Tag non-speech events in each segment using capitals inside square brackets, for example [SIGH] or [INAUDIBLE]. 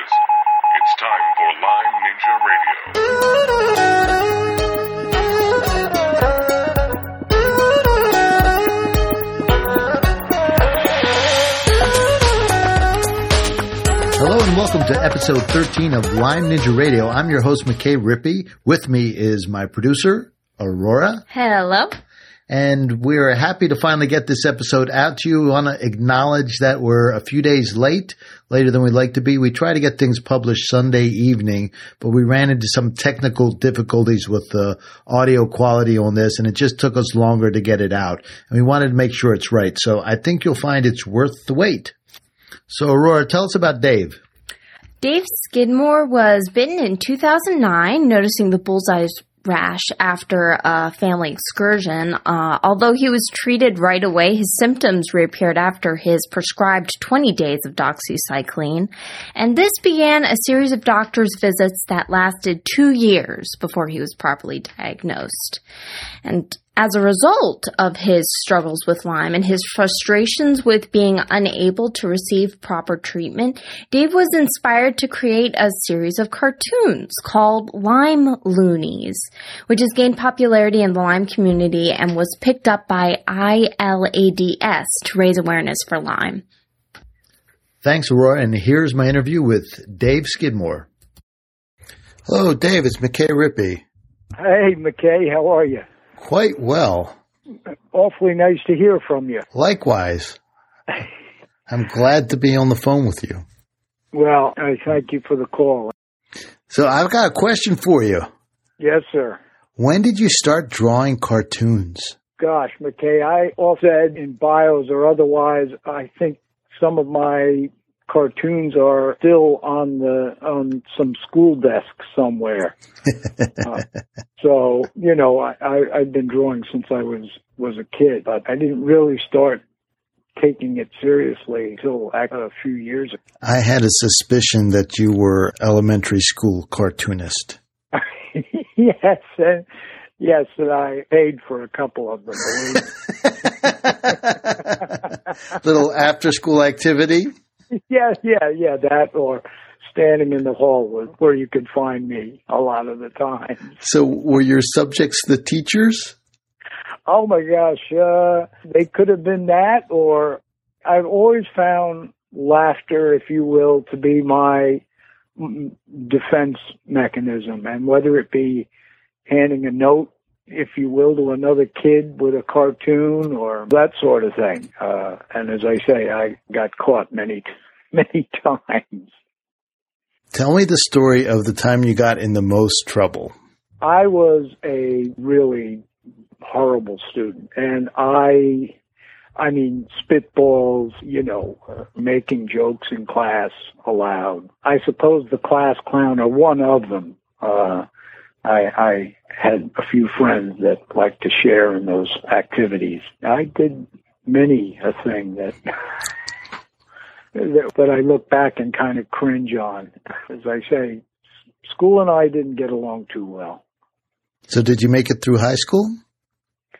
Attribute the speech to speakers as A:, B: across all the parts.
A: Texas. It's time for Lyme Ninja Radio.
B: Hello and welcome to episode 13 of Lyme Ninja Radio. I'm your host, McKay Rippey. With me is my producer, Aurora.
C: Hello.
B: And we're happy to finally get this episode out to you. We want to acknowledge that we're a few days late, later than we'd like to be. We try to get things published Sunday evening, but we ran into some technical difficulties with the audio quality on this, and it just took us longer to get it out. And we wanted to make sure it's right. So I think you'll find it's worth the wait. So Aurora, tell us about Dave.
C: Dave Skidmore was bitten in 2009, noticing the bullseye rash after a family excursion. Uh, although he was treated right away, his symptoms reappeared after his prescribed 20 days of doxycycline. And this began a series of doctor's visits that lasted two years before he was properly diagnosed. And as a result of his struggles with Lyme and his frustrations with being unable to receive proper treatment, Dave was inspired to create a series of cartoons called Lyme Loonies, which has gained popularity in the Lyme community and was picked up by ILADS to raise awareness for Lyme.
B: Thanks, Aurora. And here's my interview with Dave Skidmore. Hello, Dave. It's McKay Rippey.
D: Hey, McKay, how are you?
B: Quite well.
D: Awfully nice to hear from you.
B: Likewise. [LAUGHS] I'm glad to be on the phone with you.
D: Well, I thank you for the call.
B: So I've got a question for you.
D: Yes, sir.
B: When did you start drawing cartoons?
D: Gosh, McKay, I all said in bios or otherwise, I think some of my cartoons are still on the on some school desk somewhere. [LAUGHS] uh, so you know, I, I I've been drawing since I was was a kid, but I didn't really start taking it seriously until a few years ago.
B: I had a suspicion that you were elementary school cartoonist. [LAUGHS]
D: yes, and yes, and I paid for a couple of them. [LAUGHS]
B: Little after school activity. [LAUGHS]
D: yeah, yeah, yeah, that or standing in the hall was where you could find me a lot of the time.
B: So were your subjects the teachers?
D: Oh my gosh, uh, they could have been that or I've always found laughter, if you will, to be my defense mechanism and whether it be handing a note if you will, to another kid with a cartoon or that sort of thing. Uh, and as I say, I got caught many, [LAUGHS] many times.
B: Tell me the story of the time you got in the most trouble.
D: I was a really horrible student and I, I mean, spitballs, you know, uh, making jokes in class aloud. I suppose the class clown or one of them, uh, I, I had a few friends that liked to share in those activities. I did many a thing that that, that I look back and kind of cringe on. As I say, school and I didn't get along too well.
B: So did you make it through high school?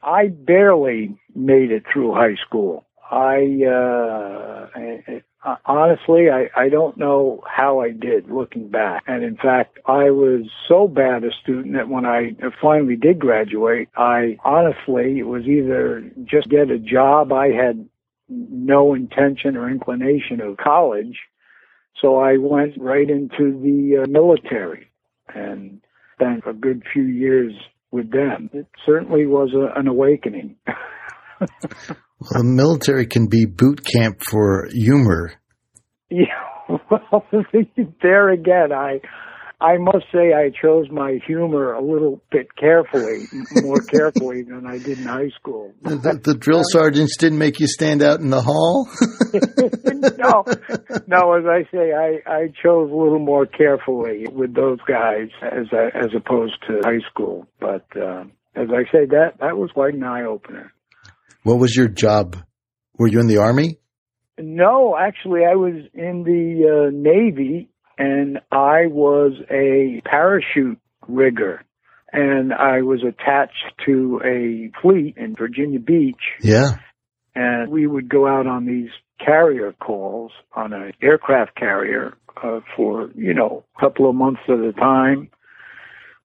D: I barely made it through high school. I, uh, I honestly, I, I don't know how I did looking back. And in fact, I was so bad a student that when I finally did graduate, I honestly, was either just get a job. I had no intention or inclination of college. So I went right into the uh, military and spent a good few years with them. It certainly was a, an awakening. [LAUGHS]
B: well, the military can be boot camp for humor.
D: Yeah, [LAUGHS] well, [LAUGHS] there again, I I must say I chose my humor a little bit carefully, more carefully [LAUGHS] than I did in high school.
B: The, the, drill sergeants didn't make you stand out in the hall.
D: no, no. As I say, I I chose a little more carefully with those guys as as opposed to high school. But uh, as I say, that that was quite an eye opener.
B: What was your job? Were you in the army?
D: No, actually, I was in the uh, Navy and I was a parachute rigger. And I was attached to a fleet in Virginia Beach.
B: Yeah.
D: And we would go out on these carrier calls on an aircraft carrier uh, for you know a couple of months at a time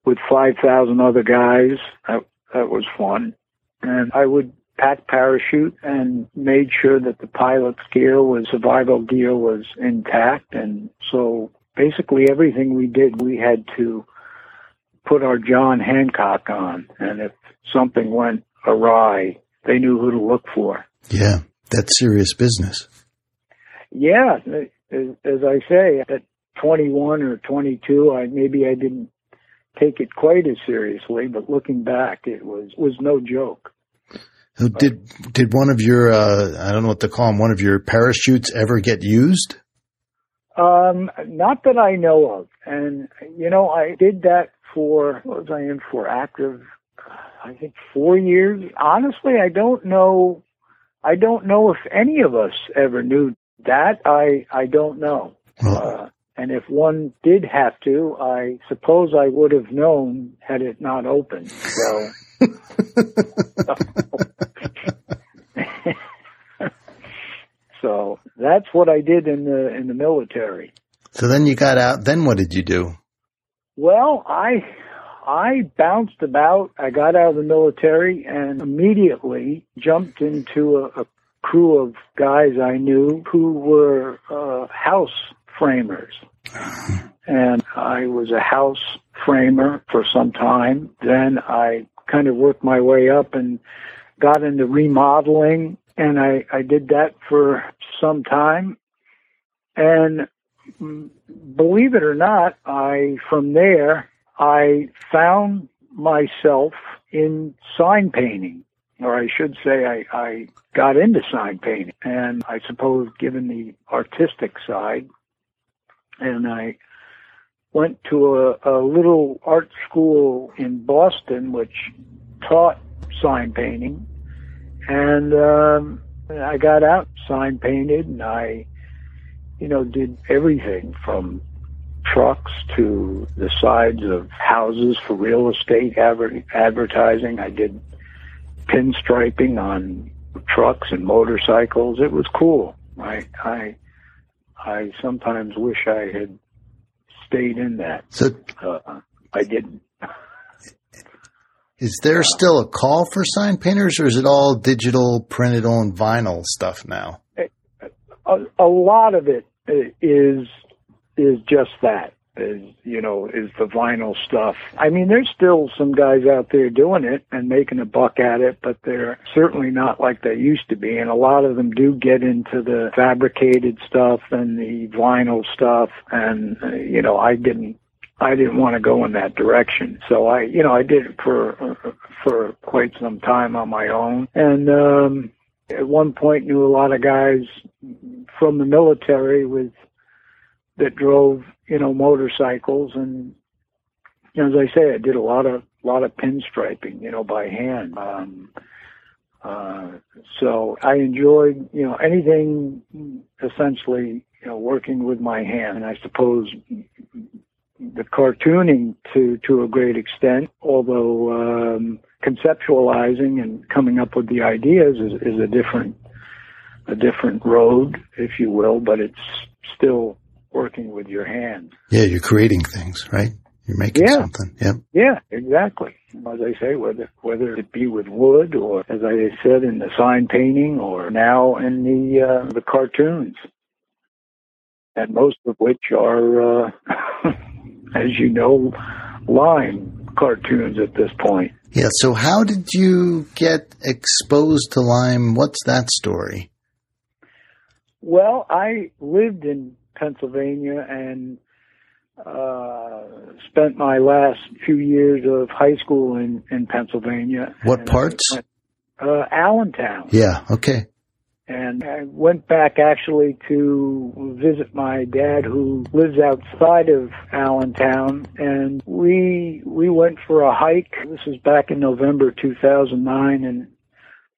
D: with five thousand other guys. That that was fun, and I would pack parachute and made sure that the pilot's gear was survival gear was intact, and so basically everything we did we had to put our John Hancock on, and if something went awry, they knew who to look for.
B: Yeah, that's serious business.
D: Yeah, as, as I say, at 21 or 22, I maybe I didn't take it quite as seriously, but looking back, it was was no joke.
B: Did did one of your uh, I don't know what to call them one of your parachutes ever get used?
D: Um, not that I know of, and you know I did that for what was I in for active? I think four years. Honestly, I don't know. I don't know if any of us ever knew that. I I don't know.
B: Well,
D: Uh, and if one did have to, I suppose I would have known had it not opened. So. [LAUGHS] [LAUGHS] so that's what I did in the in the military.
B: so then you got out. Then what did you do?
D: Well, I I bounced about. I got out of the military and immediately jumped into a, a crew of guys I knew who were uh, house framers. And I was a house framer for some time. Then I kind of worked my way up and got into remodeling and I, I did that for some time. And believe it or not, I, from there, I found myself in sign painting, or I should say I, I got into sign painting. And I suppose given the artistic side, and I went to a, a little art school in Boston, which taught sign painting. And um, I got out, sign painted, and I, you know, did everything from trucks to the sides of houses for real estate adver- advertising. I did pinstriping on trucks and motorcycles. It was cool. I I I sometimes wish I had stayed in that.
B: So
D: Uh, I didn't.
B: Is there still a call for sign painters, or is it all digital, printed on vinyl stuff now?
D: A, a lot of it is is just that. Is you know is the vinyl stuff. I mean, there's still some guys out there doing it and making a buck at it, but they're certainly not like they used to be. And a lot of them do get into the fabricated stuff and the vinyl stuff. And uh, you know, I didn't I didn't want to go in that direction. So I, you know, I did it for for quite some time on my own, and um, at one point knew a lot of guys from the military with that drove, you know, motorcycles, and you know, as I say, I did a lot of lot of pinstriping, you know, by hand. Um, uh, so I enjoyed, you know, anything essentially, you know, working with my hand. And I suppose the cartooning to to a great extent, although um, conceptualizing and coming up with the ideas is, is a different a different road, if you will, but it's still working with your hands.
B: Yeah, you're creating things, right? You're making
D: Yeah.
B: something. Yep.
D: Yeah, exactly. As I say, whether whether it be with wood or, as I said, in the sign painting, or now in the uh, the cartoons, and most of which are, uh, [LAUGHS] as you know, line cartoons at this point.
B: Yeah. So how did you get exposed to Lyme? What's that story?
D: Well, I lived in Pennsylvania and uh, spent my last few years of high school in in Pennsylvania.
B: What
D: And
B: parts?
D: Uh, Allentown.
B: Yeah. Okay.
D: And I went back actually to visit my dad who lives outside of Allentown. And we we went for a hike. This was back in November 2009 and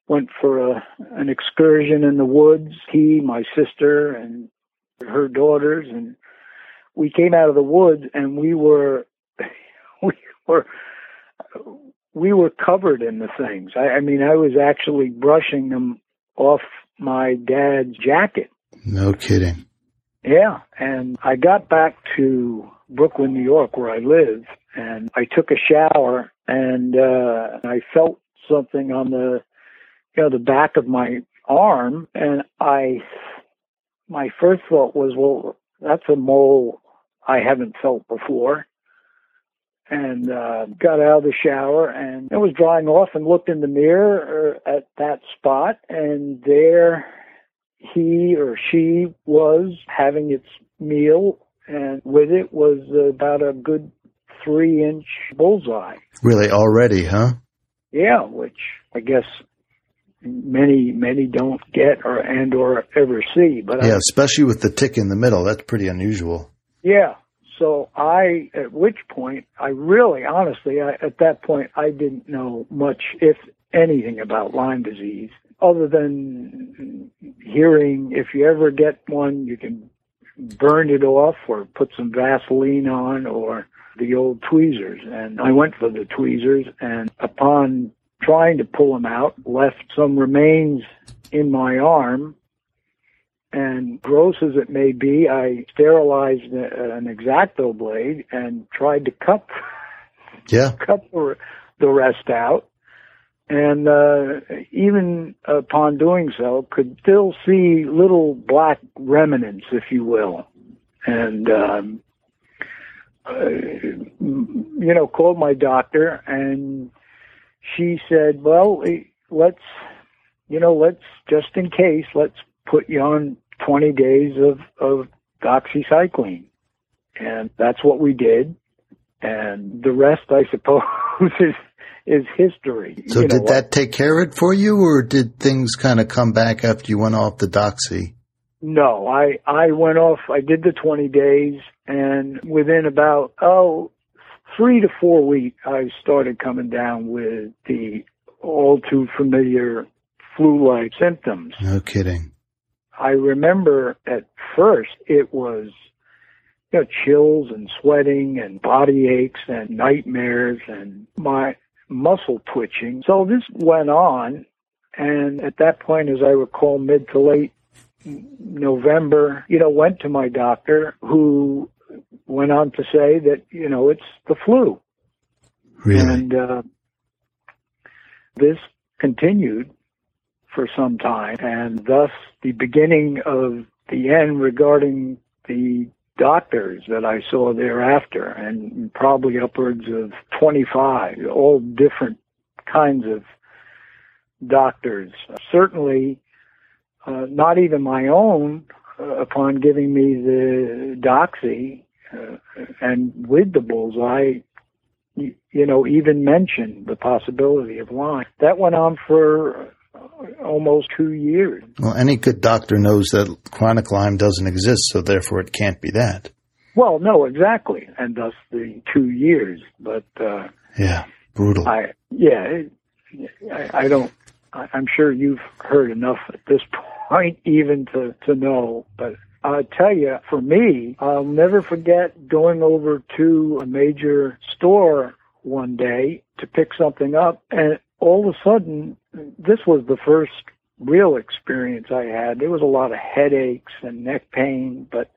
D: went for a an excursion in the woods he my sister and her daughters. And we came out of the woods and we were [LAUGHS] we were we were covered in the things. I, I mean I was actually brushing them off my dad's jacket.
B: No kidding.
D: Yeah, and I got back to Brooklyn, New York, where I live, and I took a shower, and uh, I felt something on the, you know, the back of my arm, and I, my first thought was, well, that's a mole I haven't felt before. And uh, got out of the shower and I was drying off and looked in the mirror uh, at that spot, and there he or she was having its meal, and with it was about a good three inch bullseye.
B: Really, already, huh?
D: Yeah, which I guess many many don't get or and or ever see. But
B: Yeah,
D: I,
B: especially with the tick in the middle. That's pretty unusual.
D: yeah. So I, at which point, I really, honestly, I, at that point, I didn't know much, if anything, about Lyme disease, other than hearing if you ever get one, you can burn it off or put some Vaseline on or the old tweezers. And I went for the tweezers, and upon trying to pull them out, left some remains in my arm. And gross as it may be, I sterilized an exacto blade and tried to cut [LAUGHS]
B: Yeah.
D: cut the, rest out. And uh, even upon doing so, could still see little black remnants, if you will. And um, uh, you know, called my doctor, and she said, "Well, let's, you know, let's just in case, let's put you on 20 days of of doxycycline." And that's what we did and the rest, I [LAUGHS] suppose, is is history.
B: So
D: You
B: did that take care of it for you, or did things kind of come back after you went off the doxy?
D: No, I I went off. I did the twenty days, and within about oh three to four weeks, I started coming down with the all too familiar flu-like symptoms.
B: No kidding.
D: I remember at first it was you know chills and sweating and body aches and nightmares and my muscle twitching. So this went on and at that point as I recall mid to late November, you know, went to my doctor who went on to say that, you know, it's the flu.
B: Really?
D: And uh, this continued for some time, and thus the beginning of the end regarding the doctors that I saw thereafter, and probably upwards of 25, all different kinds of doctors. Certainly, uh, not even my own, uh, upon giving me the doxy uh, and with the bullseye, you, know, even mentioned the possibility of Lyme. That went on for almost two years.
B: well, any good doctor knows that chronic Lyme doesn't exist, so therefore it can't be that.
D: Well, no, exactly, and thus the two years. But uh,
B: Yeah. Brutal.
D: I, yeah, I, I don't. I, I'm sure you've heard enough at this point, [LAUGHS] even to to know. But I tell you, for me, I'll never forget going over to a major store one day to pick something up, and all of a sudden, this was the first real experience I had. There was a lot of headaches and neck pain, but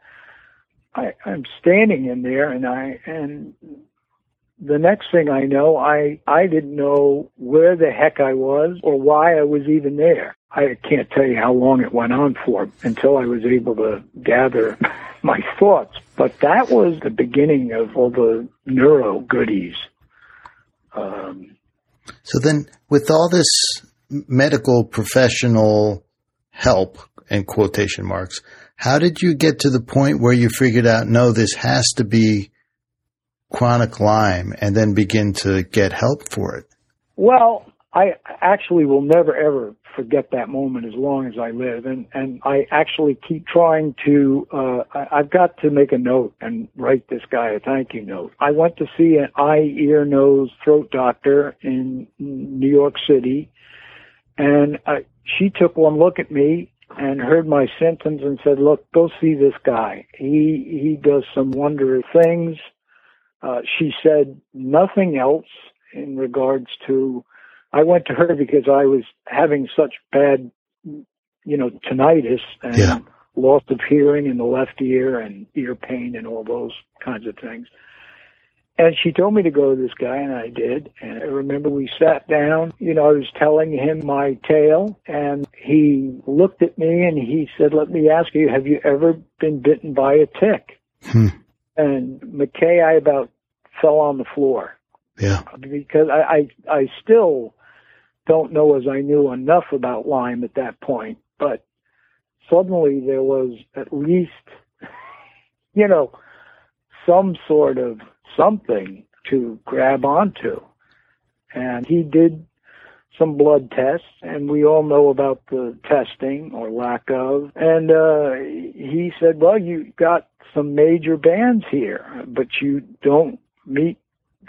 D: I, I'm standing in there, and I and the next thing I know, I I didn't know where the heck I was or why I was even there. I can't tell you how long it went on for until I was able to gather [LAUGHS] my thoughts. But that was the beginning of all the neuro goodies. Um,
B: So then, with all this medical professional help in quotation marks, how did you get to the point where you figured out, no, this has to be chronic Lyme and then begin to get help for it?
D: Well, I actually will never ever forget that moment as long as I live, and and I actually keep trying to. Uh, I, I've got to make a note and write this guy a thank you note. I went to see an eye, ear, nose, throat doctor in New York City, and I, she took one look at me and heard my symptoms and said, "Look, go see this guy. He he does some wondrous things." Uh, she said nothing else in regards to. I went to her because I was having such bad you know, tinnitus and
B: Yeah.
D: loss of hearing in the left ear and ear pain and all those kinds of things. And she told me to go to this guy, and I did. And I remember we sat down. You know, I was telling him my tale, and he looked at me and he said, "Let me ask you, have you ever been bitten by a tick?"
B: Hmm.
D: And McKay, I about fell on the floor
B: Yeah.
D: because I, I I still don't know as I knew enough about Lyme at that point, but suddenly there was at least [LAUGHS] you know some sort of something to grab onto. And he did some blood tests and we all know about the testing or lack of and uh he said well you got some major bands here but you don't meet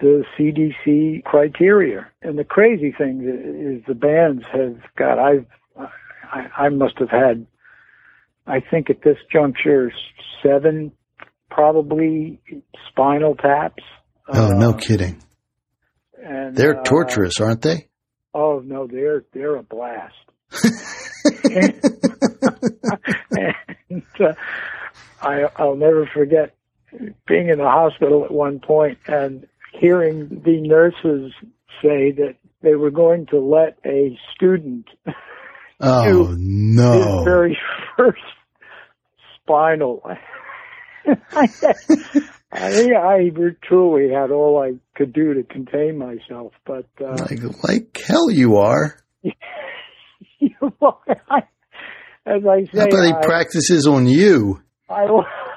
D: the CDC criteria. And the crazy thing is the bands have got, I've, I, I must have had, I think at this juncture, seven probably spinal taps.
B: Oh, no
D: Uh,
B: kidding.
D: And,
B: They're
D: uh,
B: torturous, aren't they?
D: Oh no, they're, they're a blast. [LAUGHS] and, uh, I, I'll never forget being in the hospital at one point and hearing the nurses say that they were going to let a student
B: Oh,
D: his
B: no.
D: very [LAUGHS] first spinal. I, I, I truly had all I could do to contain myself, but uh,
B: Like, like hell you are. [LAUGHS]
D: well, I, as I say,
B: he
D: I-
B: practices on you?
D: I,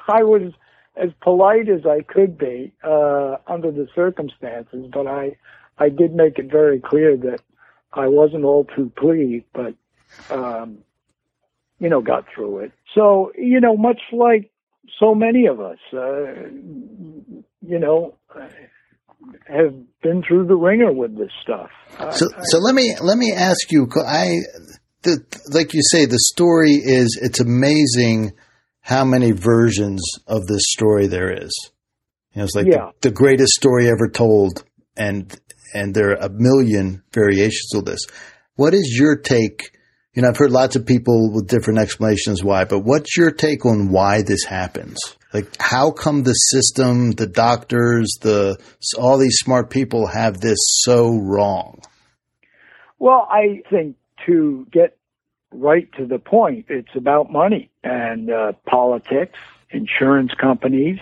D: I was as polite as I could be uh, under the circumstances, but I I did make it very clear that I wasn't all too pleased, but um, you know, got through it. So you know, much like so many of us, uh, you know, have been through the wringer with this stuff.
B: So,
D: I-
B: so let me let me ask you. I, the, like you say, the story is it's amazing how many versions of this story there is. You know, it's like
D: Yeah.
B: the, the greatest story ever told, and and there are a million variations of this. What is your take? You know, I've heard lots of people with different explanations why, but what's your take on why this happens? Like, how come the system, the doctors, the all these smart people have this so wrong?
D: Well, I think to get right to the point, it's about money and uh, politics, insurance companies.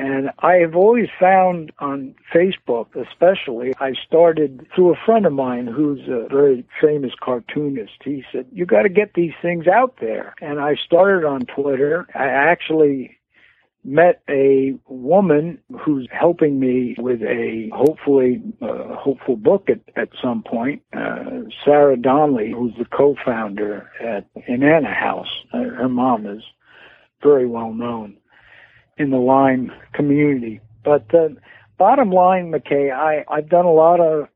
D: And I have always found on Facebook, especially, I started through a friend of mine who's a very famous cartoonist. He said, You got to get these things out there. And I started on Twitter. I actually met a woman who's helping me with a hopefully uh, hopeful book at, at some point. Uh, Sarah Donnelly, who's the co-founder at Inanna House. Her mom is very well known in the Lyme community. But uh, bottom line, McKay, I, I've done a lot of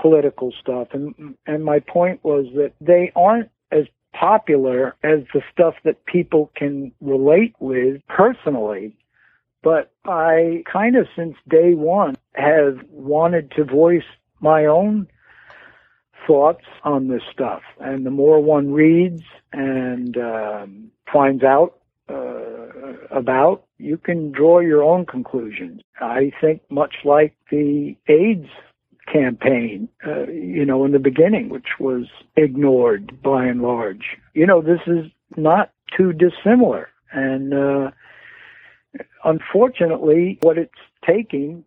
D: political stuff, and and my point was that they aren't as popular as the stuff that people can relate with personally. But I kind of since day one have wanted to voice my own thoughts on this stuff. And the more one reads and um, finds out uh, about, you can draw your own conclusions. I think much like the AIDS campaign, uh, you know, in the beginning, which was ignored by and large. You know, this is not too dissimilar. And uh, unfortunately, what it's taking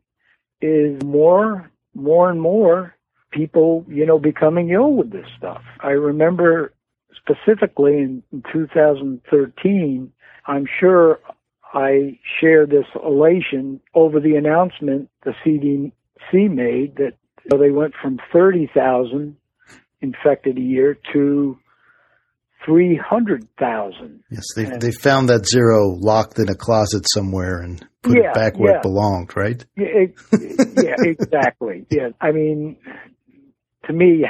D: is more, more and more people, you know, becoming ill with this stuff. I remember specifically in 2013, I'm sure I share this elation over the announcement the CDC made that they went from 30,000 infected a year to 300,000.
B: Yes, they
D: And-
B: they found that zero locked in a closet somewhere and put
D: Yeah,
B: it back where
D: yeah.
B: it belonged, right?
D: Yeah, it, yeah, [LAUGHS] exactly. Yeah, I mean, to me,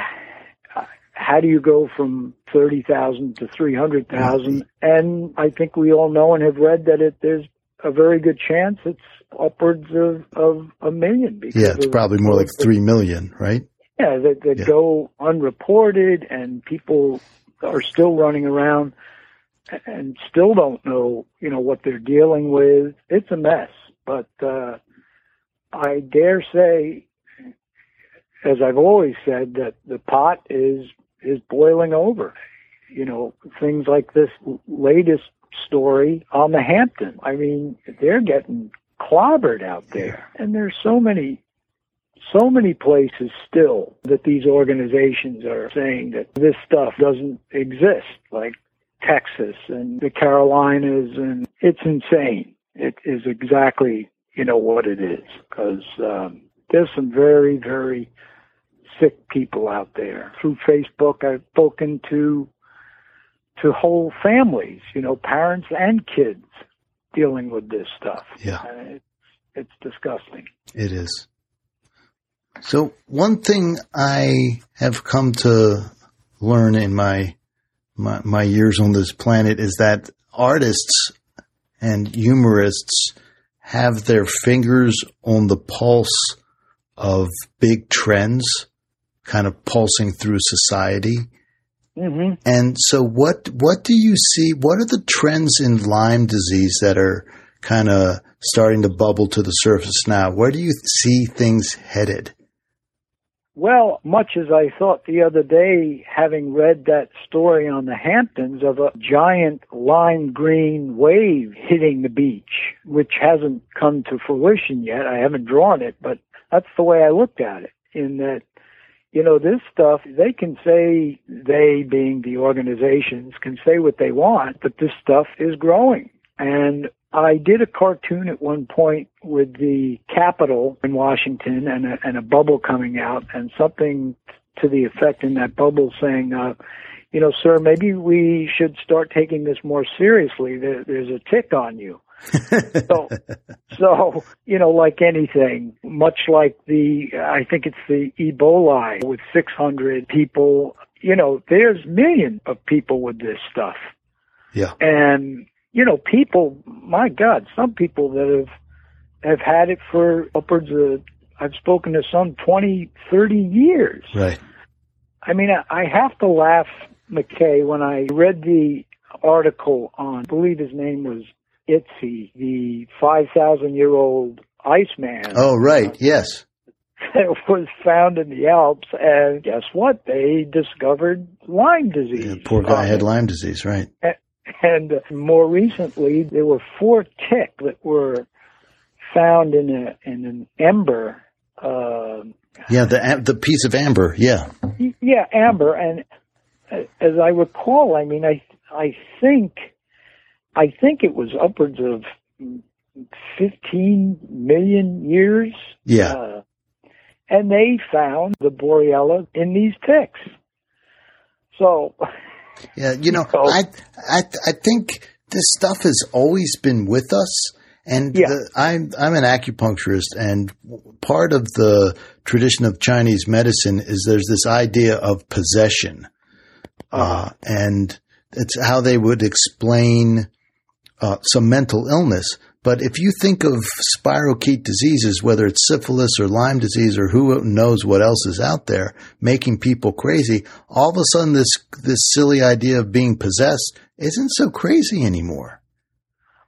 D: how do you go from thirty thousand to three hundred thousand? And I think we all know and have read that it there's a very good chance it's upwards of of a million. Because
B: Yeah, it's
D: of-
B: probably more like three million, right?
D: Yeah, that that
B: Yeah.
D: go unreported and people are still running around and still don't know, you know, what they're dealing with. It's a mess, but uh, I dare say, as I've always said, that the pot is is boiling over. You know, things like this latest story on the Hampton. I mean, they're getting clobbered out there, and there's so many so many places still that these organizations are saying that this stuff doesn't exist, like Texas and the Carolinas, and it's insane. It is exactly, you know, what it is, because um, there's some very, very sick people out there. Through Facebook, I've spoken to to whole families, you know, parents and kids dealing with this stuff.
B: Yeah.
D: It's, it's disgusting.
B: It is. So one thing I have come to learn in my, my, my years on this planet is that artists and humorists have their fingers on the pulse of big trends kind of pulsing through society.
D: Mm-hmm.
B: And so what what do you see what are the trends in Lyme disease that are kind of starting to bubble to the surface now? Where do you see things headed?
D: Well, much as I thought the other day, having read that story on the Hamptons of a giant lime green wave hitting the beach, which hasn't come to fruition yet. I haven't drawn it, but that's the way I looked at it. In that, you know, this stuff, they can say, they being the organizations, can say what they want, but this stuff is growing. And I did a cartoon at one point with the Capitol in Washington and a, and a bubble coming out and something to the effect in that bubble saying, uh, you know, sir, maybe we should start taking this more seriously. There, there's a tick on you. So, [LAUGHS] so, you know, like anything, much like the, I think it's the Ebola with 600 people, you know, there's millions of people with this stuff.
B: Yeah.
D: And you know, people, my God, some people that have, have had it for upwards of, I've spoken to some 20, 30 years.
B: Right.
D: I mean, I, I have to laugh, McKay, when I read the article on, I believe his name was Ötzi, the 5,000 year old Iceman.
B: Oh, right. Yes. [LAUGHS]
D: That was found in the Alps, and guess what? They discovered Lyme disease.
B: Yeah, poor guy had Lyme disease, right?
D: And more recently, there were four tick that were found in a in an ember. Uh,
B: yeah, the the piece of amber. Yeah.
D: Yeah, amber. And as I recall, I mean, I I think I think it was upwards of fifteen million years.
B: Yeah.
D: Uh, and they found the Borrelia in these ticks. So [LAUGHS]
B: yeah, you know, I, I, I think this stuff has always been with us. And
D: yeah.
B: the, I'm I'm an acupuncturist, and part of the tradition of Chinese medicine is there's this idea of possession, uh, and it's how they would explain uh, some mental illness. But if you think of spirochete diseases, whether it's syphilis or Lyme disease or who knows what else is out there making people crazy, all of a sudden this this silly idea of being possessed isn't so crazy anymore.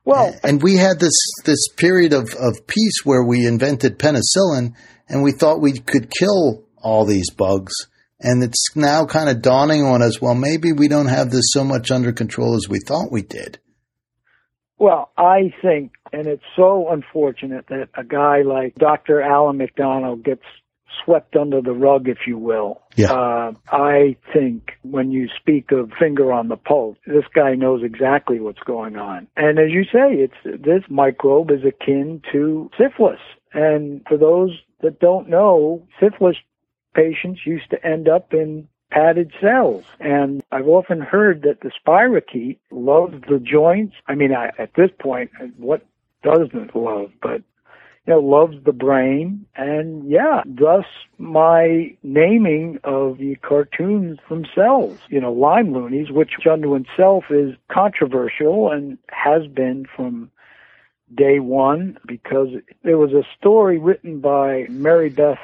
D: Well,
B: and we had this this period of, of peace where we invented penicillin and we thought we could kill all these bugs. And it's now kind of dawning on us, well, maybe we don't have this so much under control as we thought we did.
D: Well, I think, and it's so unfortunate that a guy like Dr. Alan MacDonald gets swept under the rug, if you will.
B: Yeah.
D: Uh, I think when you speak of finger on the pulse, this guy knows exactly what's going on. And as you say, it's this microbe is akin to syphilis. And for those that don't know, syphilis patients used to end up in padded cells. And I've often heard that the spirochete loves the joints. I mean, I, at this point, what doesn't love? But you know, loves the brain. And yeah, thus my naming of the cartoons themselves, you know, Lyme Loonies, which unto itself is controversial and has been from day one because there was a story written by Mary Beth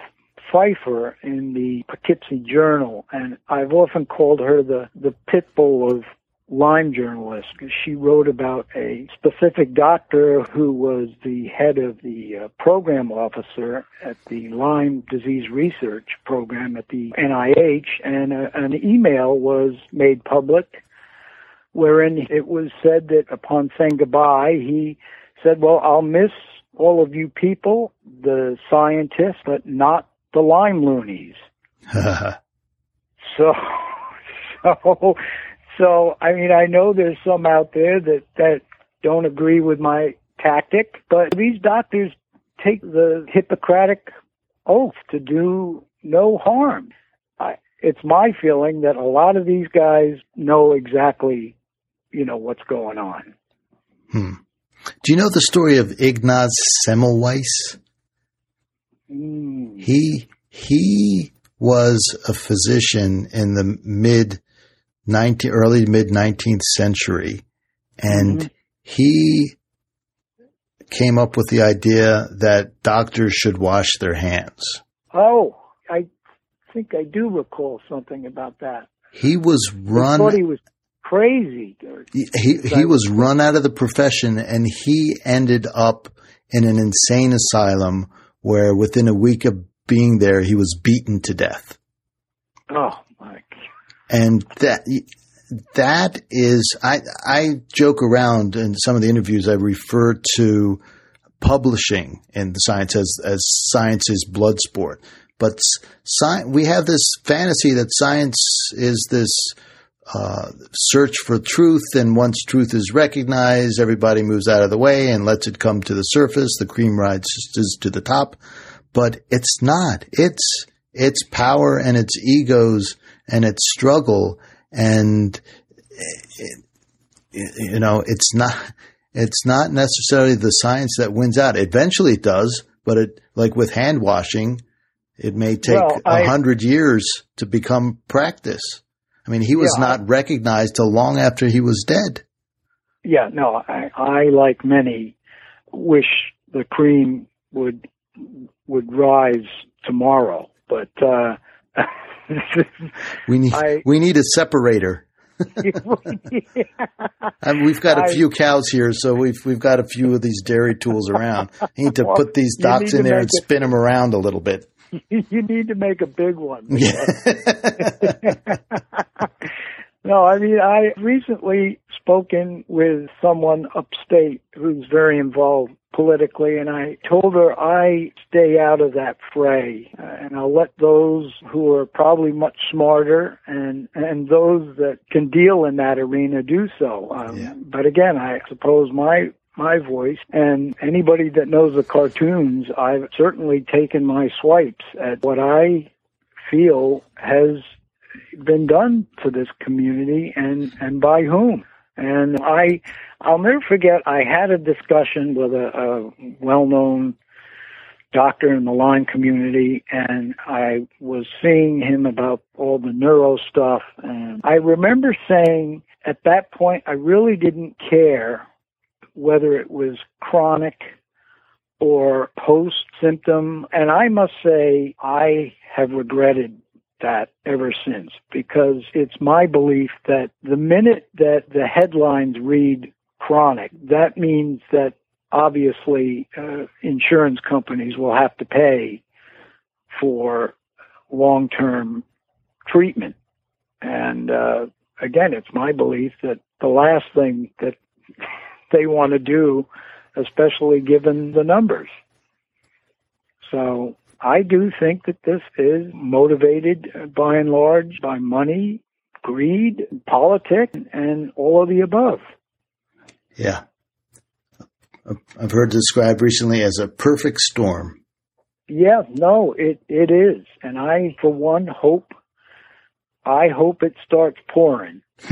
D: Pfeiffer in the Poughkeepsie Journal, and I've often called her the, the pit bull of Lyme journalists. She wrote about a specific doctor who was the head of the uh, program officer at the Lyme disease research program at the NIH, and uh, an email was made public wherein it was said that upon saying goodbye, he said, well, I'll miss all of you people, the scientists, but not the Lyme loonies. [LAUGHS] so, [LAUGHS] so, so, I mean, I know there's some out there that, that don't agree with my tactic, but these doctors take the Hippocratic oath to do no harm. I, it's my feeling that a lot of these guys know exactly, you know, what's going on.
B: Hmm. Do you know the story of Ignaz Semmelweis?
D: Mm.
B: He he was a physician in the mid 19 early mid 19th century and
D: Mhm.
B: he came up with the idea that doctors should wash their hands.
D: Oh, I think I do recall something about that.
B: He was
D: I
B: run
D: thought he was crazy. or-
B: he he was run out of the profession and he ended up in an insane asylum where within a week of being there he was beaten to death
D: Oh my!
B: And that that is I I joke around in some of the interviews I refer to publishing in the science as as science is blood sport but sci- we have this fantasy that science is this uh, search for truth, and once truth is recognized, everybody moves out of the way and lets it come to the surface. The cream rises to the top, but it's not. It's it's power and its egos and its struggle, and it, you know it's not. It's not necessarily the science that wins out. Eventually, it does, but it like with hand washing, it may take
D: Well,
B: hundred years to become practice. I mean, he was
D: Yeah,
B: not recognized till long after he was dead.
D: Yeah, no, I, I like many wish the cream would would rise tomorrow, but uh, [LAUGHS]
B: We need
D: I-
B: we need a separator. [LAUGHS] I mean, we've got a
D: I-
B: few cows here, so we've we've got a few of these dairy tools around. You need to
D: Well,
B: put these
D: docs
B: in there and
D: it-
B: spin them around a little bit. [LAUGHS]
D: you need to make a big one. [LAUGHS] No, I mean, I recently spoken with someone upstate who's very involved politically, and I told her I stay out of that fray, uh, and I'll let those who are probably much smarter and and those that can deal in that arena do so. Um,
B: Yeah.
D: But again, I suppose my my voice and anybody that knows the cartoons, I've certainly taken my swipes at what I feel has been done to this community and and by whom. And I I'll never forget I had a discussion with a, a well-known doctor in the Lyme community and I was seeing him about all the neuro stuff and I remember saying at that point I really didn't care whether it was chronic or post symptom. And I must say, I have regretted that ever since because it's my belief that the minute that the headlines read chronic, that means that obviously uh, insurance companies will have to pay for long term treatment. And uh, again, it's my belief that the last thing that they want to do, especially given the numbers. So I do think that this is motivated by and large by money, greed, politics, and all of the above.
B: Yeah. I've heard described recently as a perfect storm.
D: Yeah, no, it, it is. And I, for one, hope, I hope it starts pouring. [LAUGHS]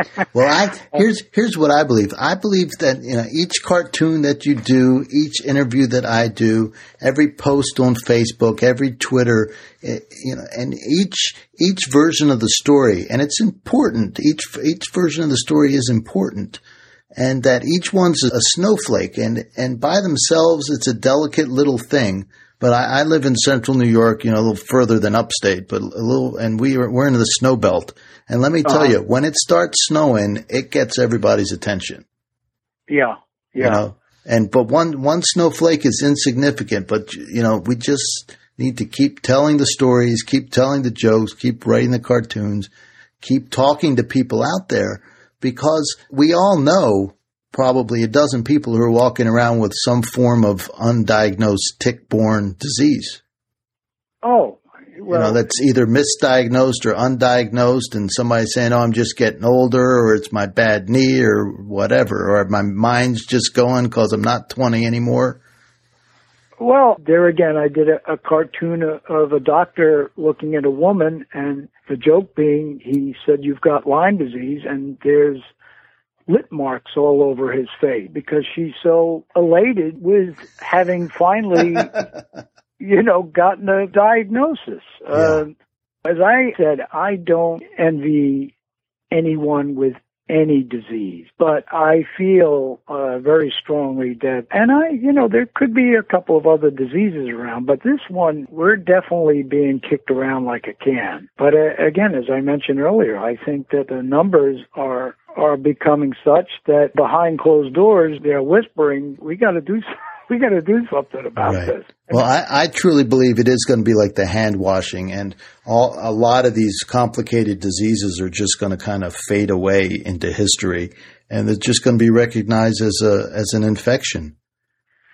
D: [LAUGHS]
B: Well, I here's here's what I believe. I believe that you know each cartoon that you do, each interview that I do, every post on Facebook, every Twitter, eh, you know, and each each version of the story, and it's important. Each each version of the story is important, and that each one's a snowflake, and and by themselves, it's a delicate little thing. But I, I live in central New York, you know, a little further than upstate, but a little, and we are, we're in the snow belt. And let me tell
D: Uh-huh.
B: you, when it starts snowing, it gets everybody's attention.
D: Yeah. Yeah.
B: You know, and but one one snowflake is insignificant, but you know, we just need to keep telling the stories, keep telling the jokes, keep writing the cartoons, keep talking to people out there because we all know probably a dozen people who are walking around with some form of undiagnosed tick-borne disease.
D: Oh, well,
B: you know, that's either misdiagnosed or undiagnosed, and somebody saying, "Oh, I'm just getting older," or "It's my bad knee," or whatever, or "My mind's just going because I'm not 20 anymore."
D: Well, there again, I did a, a cartoon of, of a doctor looking at a woman, and the joke being, he said, "You've got Lyme disease," and there's lip marks all over his face because she's so elated with having finally, [LAUGHS] you know, gotten a diagnosis. Uh, as I said, I don't envy anyone with any disease, but I feel uh, very strongly that, and I, you know, there could be a couple of other diseases around, but this one, we're definitely being kicked around like a can. But uh, again, as I mentioned earlier, I think that the numbers are are becoming such that behind closed doors they're whispering, "We got to do, [LAUGHS] we got to do something about
B: Right.
D: this."
B: Well, I, I truly believe it is going to be like the hand washing, and all, a lot of these complicated diseases are just going to kind of fade away into history, and they're just going to be recognized as a as an infection.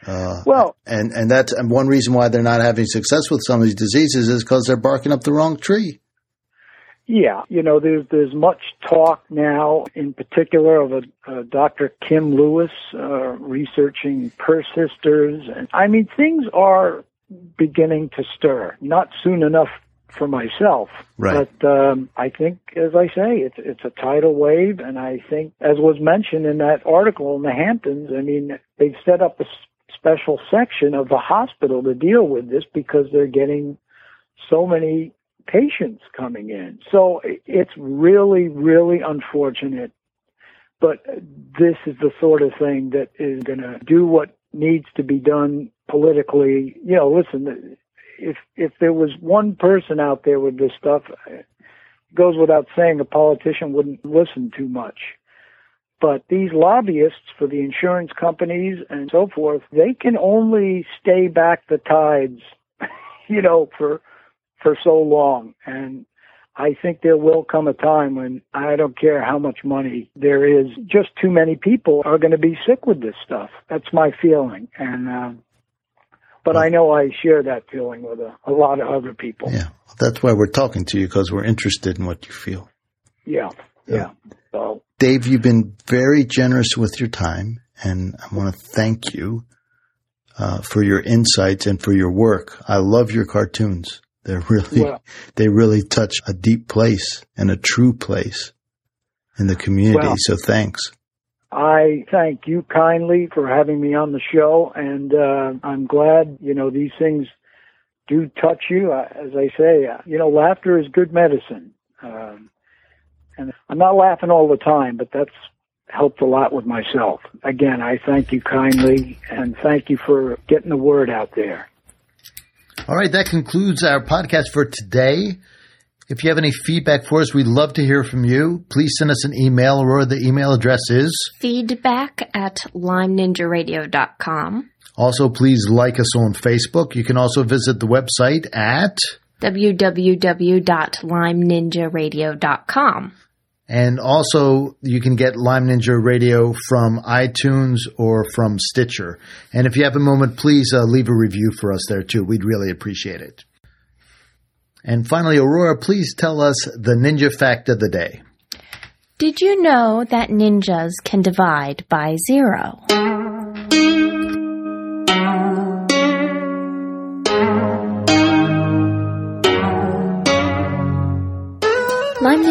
B: Uh,
D: Well,
B: and and that's and one reason why they're not having success with some of these diseases is because they're barking up the wrong tree.
D: Yeah, you know, there's there's much talk now, in particular, of a, uh Dr. Kim Lewis uh, researching persisters, and I mean, things are beginning to stir. Not soon enough for myself,
B: Right.
D: but um, I think, as I say, it's it's a tidal wave, and I think, as was mentioned in that article in the Hamptons, I mean, they've set up a special section of the hospital to deal with this because they're getting so many patients coming in. So it's really, really unfortunate. But this is the sort of thing that is going to do what needs to be done politically. You know, listen, if if there was one person out there with this stuff, it goes without saying a politician wouldn't listen too much. But these lobbyists for the insurance companies and so forth, they can only stay back the tides, [LAUGHS] you know, for for so long. And I think there will come a time when I don't care how much money there is, just too many people are going to be sick with this stuff. That's my feeling. And, uh, but I know I share that feeling with a, a lot of other people.
B: Yeah, that's why we're talking to you because we're interested in what you feel.
D: Yeah. Yeah. So,
B: Dave, you've been very generous with your time, and I want to thank you uh, for your insights and for your work. I love your cartoons. They're really,
D: Well-
B: they really touch a deep place and a true place in the community.
D: Well-
B: so thanks.
D: I thank you kindly for having me on the show, and uh, I'm glad you know these things do touch you. Uh, as I say, uh, you know, laughter is good medicine, um, and I'm not laughing all the time, but that's helped a lot with myself. Again, I thank you kindly, and thank you for getting the word out there.
B: All right, that concludes our podcast for today. If you have any feedback for us, we'd love to hear from you. Please send us an email, or the email address is.
C: Feedback at lymeninjaradio.com.
B: Also, please like us on Facebook. You can also visit the website at
C: www.lymeninjaradio.com.
B: And also, you can get Lyme Ninja Radio from iTunes or from Stitcher. And if you have a moment, please uh, leave a review for us there too. We'd really appreciate it. And finally, Aurora, please tell us the ninja fact of the day.
C: Did you know that ninjas can divide by zero?